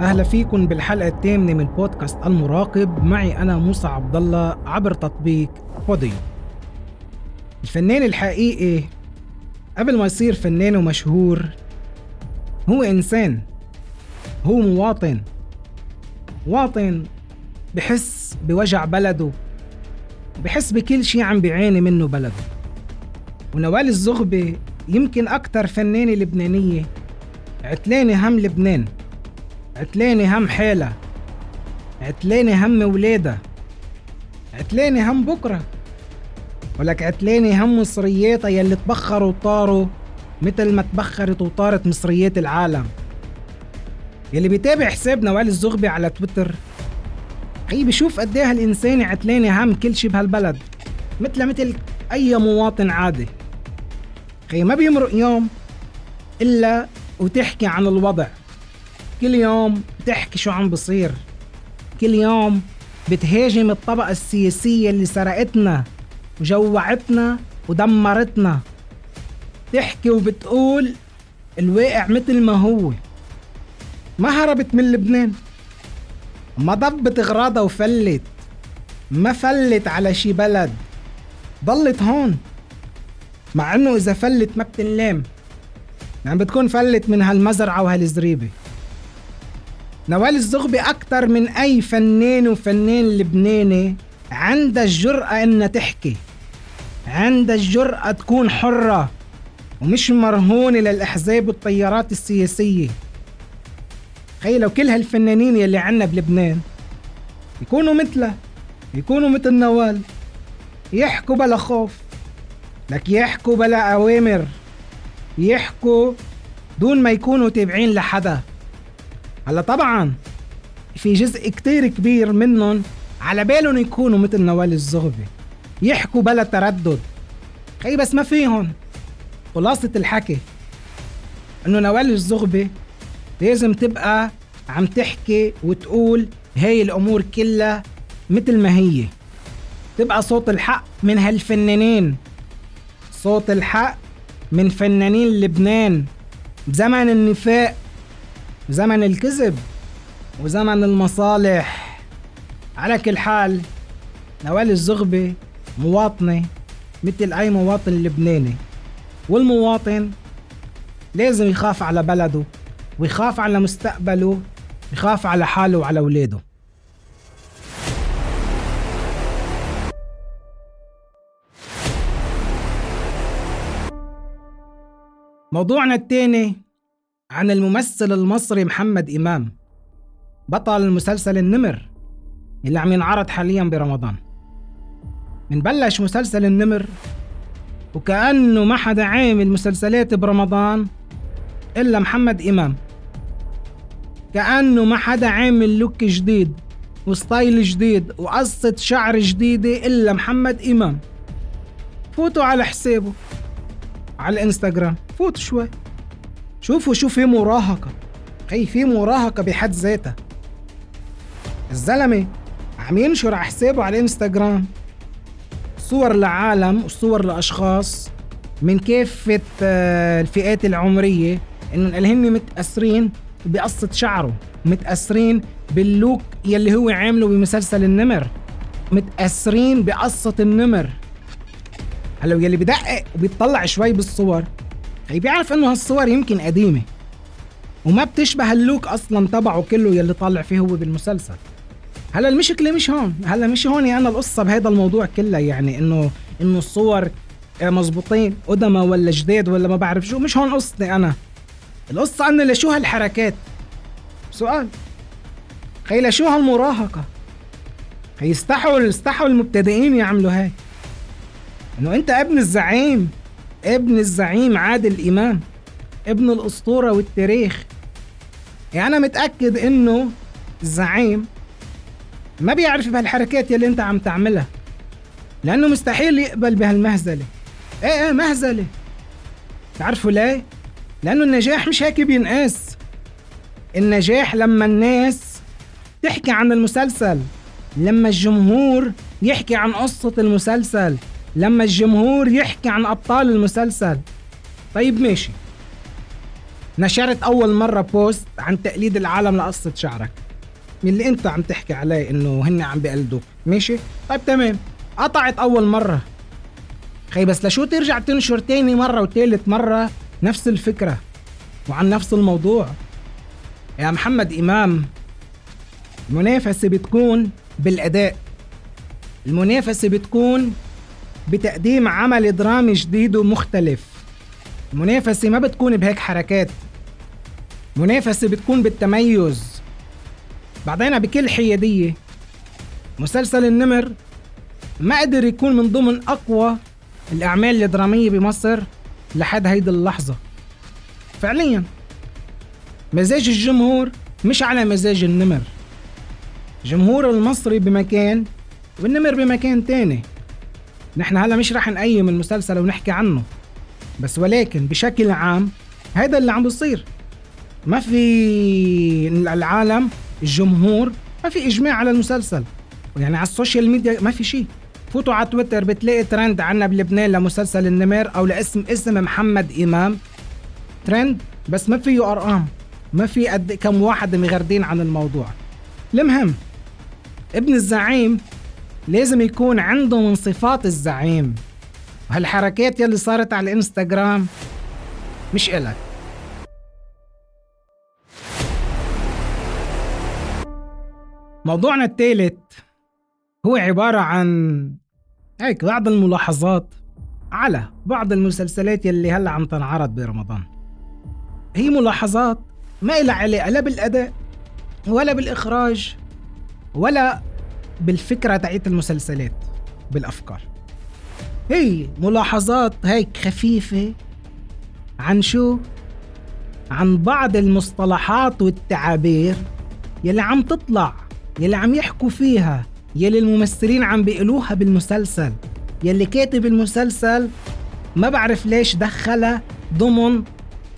أهلا فيكم بالحلقة الثامنة من بودكاست المراقب. معي أنا موسى عبد الله عبر تطبيق بوديو الفنان الحقيقي قبل ما يصير فنان ومشهور هو إنسان هو مواطن. مواطن بحس بوجع بلده. بحس بكل شيء عم بيعاني منه بلده. ونوال الزغبي يمكن أكتر فنانة لبنانية. عتلانة هم لبنان. عتلانة هم حالة عتلانة هم ولادها عتلانة هم بكرة. ولك عتلانة هم مصرياتها يلي تبخروا وطاروا مثل ما تبخرت وطارت مصريات العالم. يلي بيتابع حساب نوال الزغبي على تويتر هي بشوف قد إيه هالانسان عتلانة هم كل شي بهالبلد مثل مثل أي مواطن عادي. خي ما بيمرق يوم إلا وتحكي عن الوضع. كل يوم بتحكي شو عم بصير. كل يوم بتهاجم الطبقة السياسية اللي سرقتنا وجوعتنا ودمرتنا. تحكي وبتقول الواقع مثل ما هو. ما هربت من لبنان. ما ضبت اغراضها وفلت. ما فلت على شي بلد. ضلت هون. مع إنه إذا فلت ما بتنلام. يعني بتكون فلت من هالمزرعة وهالزريبة. نوال الزغبي أكتر من أي فنان وفنان لبناني عندها الجرأة إنها تحكي. عندها الجرأة تكون حرة. ومش مرهونة للأحزاب والتيارات السياسية. خي لو كل هالفنانين يلي عنا بلبنان يكونوا مثلها يكونوا مثل نوال يحكوا بلا خوف لك يحكوا بلا أوامر يحكوا دون ما يكونوا تابعين لحدا. هلا طبعا في جزء كتير كبير منهم على بالهم يكونوا مثل نوال الزغبي يحكوا بلا تردد. خي بس ما فيهم خلاصة الحكي إنه نوال الزغبي لازم تبقى عم تحكي وتقول هاي الأمور كلها مثل ما هي. تبقى صوت الحق من هالفنانين. صوت الحق من فنانين لبنان. بزمن النفاق زمن الكذب وزمن المصالح. على كل حال نوال الزغبي مواطنة مثل أي مواطن لبناني. والمواطن لازم يخاف على بلده. ويخاف على مستقبله يخاف على حاله وعلى أولاده. موضوعنا الثاني عن الممثل المصري محمد إمام بطل المسلسل النمر اللي عم ينعرض حاليا برمضان. منبلش مسلسل النمر وكأنه ما حدا عامل مسلسلات برمضان إلا محمد إمام. كأنه ما حدا عامل لوك جديد وستايل جديد وقصة شعر جديدة إلا محمد إمام. فوتوا على حسابه. على الانستغرام فوتوا شوي. شوفوا شو في مراهقة. خي في مراهقة بحد ذاتها. الزلمة عم ينشر على حسابه على الانستغرام صور لعالم وصور لأشخاص من كافة آه، الفئات العمرية إنه هن متأثرين بقصة شعره. متأثرين باللوك يلي هو عامله بمسلسل النمر. متأثرين بقصة النمر. هلا يلي بدقق وبيطلع شوي بالصور هي بيعرف إنه هالصور يمكن قديمة. وما بتشبه اللوك أصلا تبعه كله يلي طالع فيه هو بالمسلسل. هلا المشكلة مش هون. هلا مش هون أنا القصة بهذا الموضوع كله يعني إنه إنه الصور مزبوطين قدما ولا جداد ولا ما بعرف شو. مش هون قصتي أنا. القصة انه لشو هالحركات سؤال. خي لشو هالمراهقة خي استحوا استحوا المبتدئين يعملوا هاي. إنه أنت ابن الزعيم. ابن الزعيم عادل امام ابن الأسطورة والتاريخ. يعني أنا متأكد إنه الزعيم ما بيعرف بهالحركات يلي أنت عم تعملها. لأنه مستحيل يقبل بهالمهزلة. إيه إيه مهزلة. تعرفوا ليه؟ لأنه النجاح مش هيك بينقاس. النجاح لما الناس تحكي عن المسلسل لما الجمهور يحكي عن قصة المسلسل لما الجمهور يحكي عن أبطال المسلسل. طيب ماشي. نشرت أول مرة بوست عن تقليد العالم لقصة شعرك. من اللي انت عم تحكي عليه إنه هن عم بيقلدوك. ماشي؟ طيب تمام. قطعت أول مرة. خي بس لشو ترجع تنشر تاني مرة وتالت مرة نفس الفكرة وعن نفس الموضوع. يا محمد إمام المنافسة بتكون بالأداء. المنافسة بتكون بتقديم عمل درامي جديد ومختلف. المنافسة ما بتكون بهيك حركات. منافسة بتكون بالتميز. بعدين بكل حيادية مسلسل النمر ما قدر يكون من ضمن أقوى الأعمال الدرامية بمصر. لحد هيدي اللحظة. فعليا مزاج الجمهور مش على مزاج النمر. جمهور المصري بمكان والنمر بمكان تاني. نحن هلا مش رح نقيم المسلسل ونحكي عنه. بس ولكن بشكل عام هذا اللي عم بصير. ما في العالم الجمهور ما في إجماع على المسلسل. يعني على ال social media ما في شيء. فوتوا على تويتر بتلاقي ترند عنا بلبنان لمسلسل النمر أو لاسم اسم محمد إمام. ترند بس ما فيه أرقام. ما في قد كم واحد مغردين عن الموضوع. المهم ابن الزعيم لازم يكون عنده من صفات الزعيم. وهالحركات يلي صارت على الإنستغرام مش إلك. موضوعنا الثالث هو عبارة عن هيك بعض الملاحظات على بعض المسلسلات يلي هلأ عم تنعرض برمضان هي ملاحظات ما إلها علاقة لا بالأداء ولا بالإخراج ولا بالفكرة تاعت المسلسلات بالأفكار هي ملاحظات هيك خفيفة عن شو؟ عن بعض المصطلحات والتعابير يلي عم تطلع يلي عم يحكوا فيها يلي الممثلين عم بيقولوها بالمسلسل. يلي كاتب المسلسل ما بعرف ليش دخلها ضمن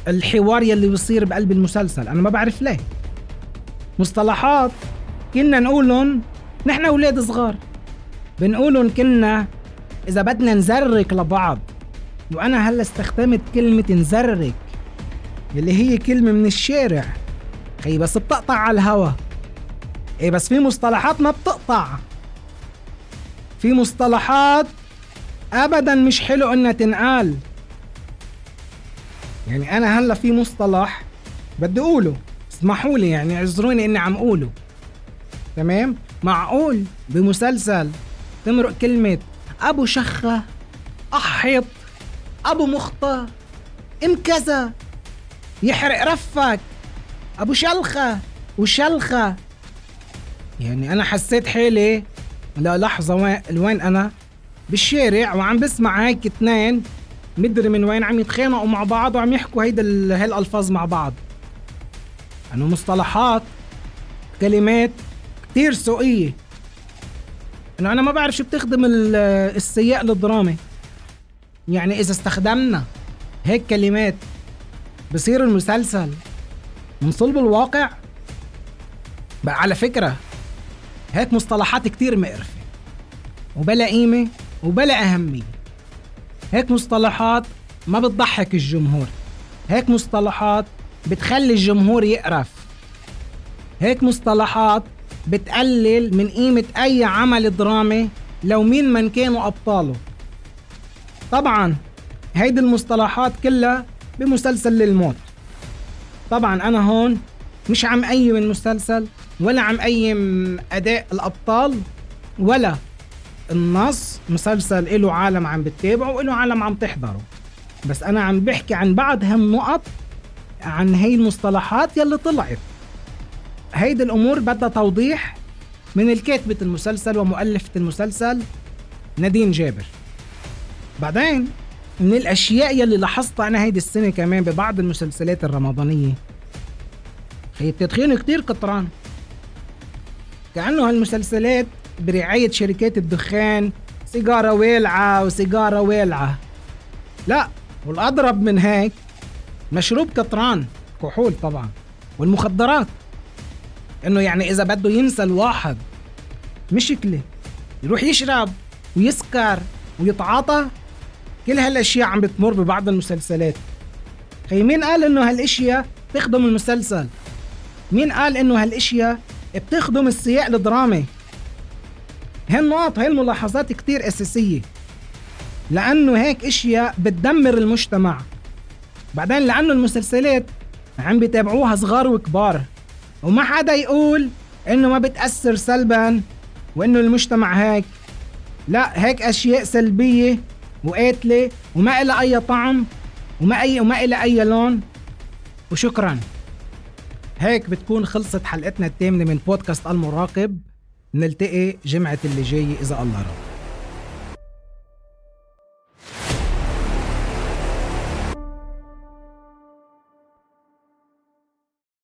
الحوار يلي بيصير بقلب المسلسل. أنا ما بعرف ليه. مصطلحات كنا نقولهم نحن أولاد صغار. بنقولهم كنا إذا بدنا نزرك لبعض. وأنا هلأ استخدمت كلمة نزرك اللي هي كلمة من الشارع. خي بس بتقطع على الهوا. إيه بس في مصطلحات ما بتقطع. في مصطلحات ابدا مش حلو إنها تنقال. يعني أنا هلأ في مصطلح بدي أقوله. اسمحوا لي يعني اعذروني إني عم أقوله. تمام؟ معقول؟ بمسلسل تمرق كلمة أبو شخة أحيط أبو مخطة أم كذا يحرق رفك أبو شلخة وشلخة. يعني أنا حسيت حالي لا لحظة وين, أنا؟ بالشارع وعم بسمع هيك اثنين. مدري من وين عم يتخانقوا مع بعض وعم يحكوا هيدا هالألفاظ مع بعض. أنه مصطلحات كلمات كتير سوقية أنه أنا ما بعرف شو بتخدم السياق للدراما يعني إذا استخدمنا هيك كلمات بصير المسلسل من صلب الواقع بقى على فكرة هيك مصطلحات كتير مقرفة. وبلا قيمة وبلا أهمية. هيك مصطلحات ما بتضحك الجمهور. هيك مصطلحات بتخلي الجمهور يقرف. هيك مصطلحات بتقلل من قيمة أي عمل درامي لو مين من كانوا أبطاله. طبعا هيدي المصطلحات كلها بمسلسل للموت. طبعا أنا هون مش عم أيم المسلسل ولا عم أيم أداء الأبطال ولا النص. مسلسل إله عالم عم بتتابعه وإله عالم عم تحضره. بس أنا عم بحكي عن بعض هم نقط عن هي المصطلحات يلي طلعت. هيدي الأمور بدها توضيح من الكاتبة المسلسل ومؤلفة المسلسل نادين جابر. بعدين من الأشياء يلي لاحظتها أنا هيدي السنة كمان ببعض المسلسلات الرمضانية. هي التدخين كتير كتران كأنه هالمسلسلات برعاية شركات الدخان سيجارة والعة وسيجارة والعة لا والأضرب من هيك مشروب كتران كحول طبعا والمخدرات. إنه يعني إذا بده ينسى الواحد مشكلة يروح يشرب ويسكر ويتعاطى. كل هالأشياء عم بتمر ببعض المسلسلات. خي مين قال إنه هالأشياء بتخدم المسلسل؟ مين قال إنه هالأشياء بتخدم السياق الدرامي هالنقط هاي الملاحظات كتير أساسية. لأنه هيك إشياء بتدمر المجتمع. بعدين لأنه المسلسلات عم بيتابعوها صغار وكبار. وما حدا يقول إنه ما بتأثر سلبا وإنه المجتمع هيك. لا هيك أشياء سلبية وقاتلة وما إلها أي طعم وما اي وما إلها أي لون. وشكرا. هيك بتكون خلصت حلقتنا الثامنه من بودكاست المراقب. نلتقي جمعة اللي جاية إذا الله رب.